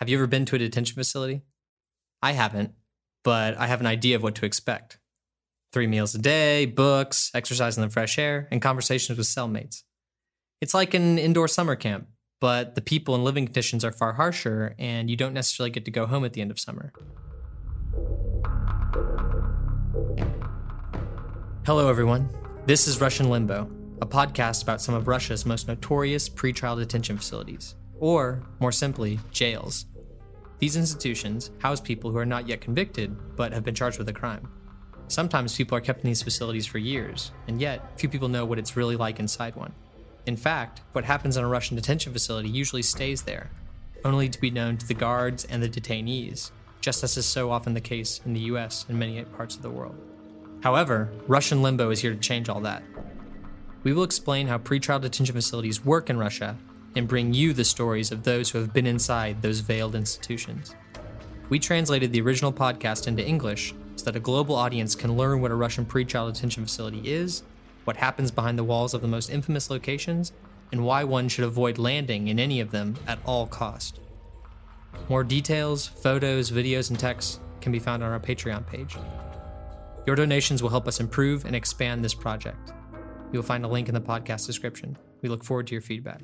Have you ever been to a detention facility? I haven't, but I have an idea of what to expect three meals a day, books, exercise in the fresh air, and conversations with cellmates. It's like an indoor summer camp, but the people and living conditions are far harsher, and you don't necessarily get to go home at the end of summer. Hello, everyone. This is Russian Limbo, a podcast about some of Russia's most notorious pretrial detention facilities, or more simply, jails. These institutions house people who are not yet convicted but have been charged with a crime. Sometimes people are kept in these facilities for years, and yet few people know what it's really like inside one. In fact, what happens in a Russian detention facility usually stays there, only to be known to the guards and the detainees, just as is so often the case in the US and many parts of the world. However, Russian Limbo is here to change all that. We will explain how pretrial detention facilities work in Russia and bring you the stories of those who have been inside those veiled institutions. We translated the original podcast into English so that a global audience can learn what a Russian pretrial detention facility is, what happens behind the walls of the most infamous locations, and why one should avoid landing in any of them at all cost. More details, photos, videos, and texts can be found on our Patreon page. Your donations will help us improve and expand this project. You will find a link in the podcast description. We look forward to your feedback.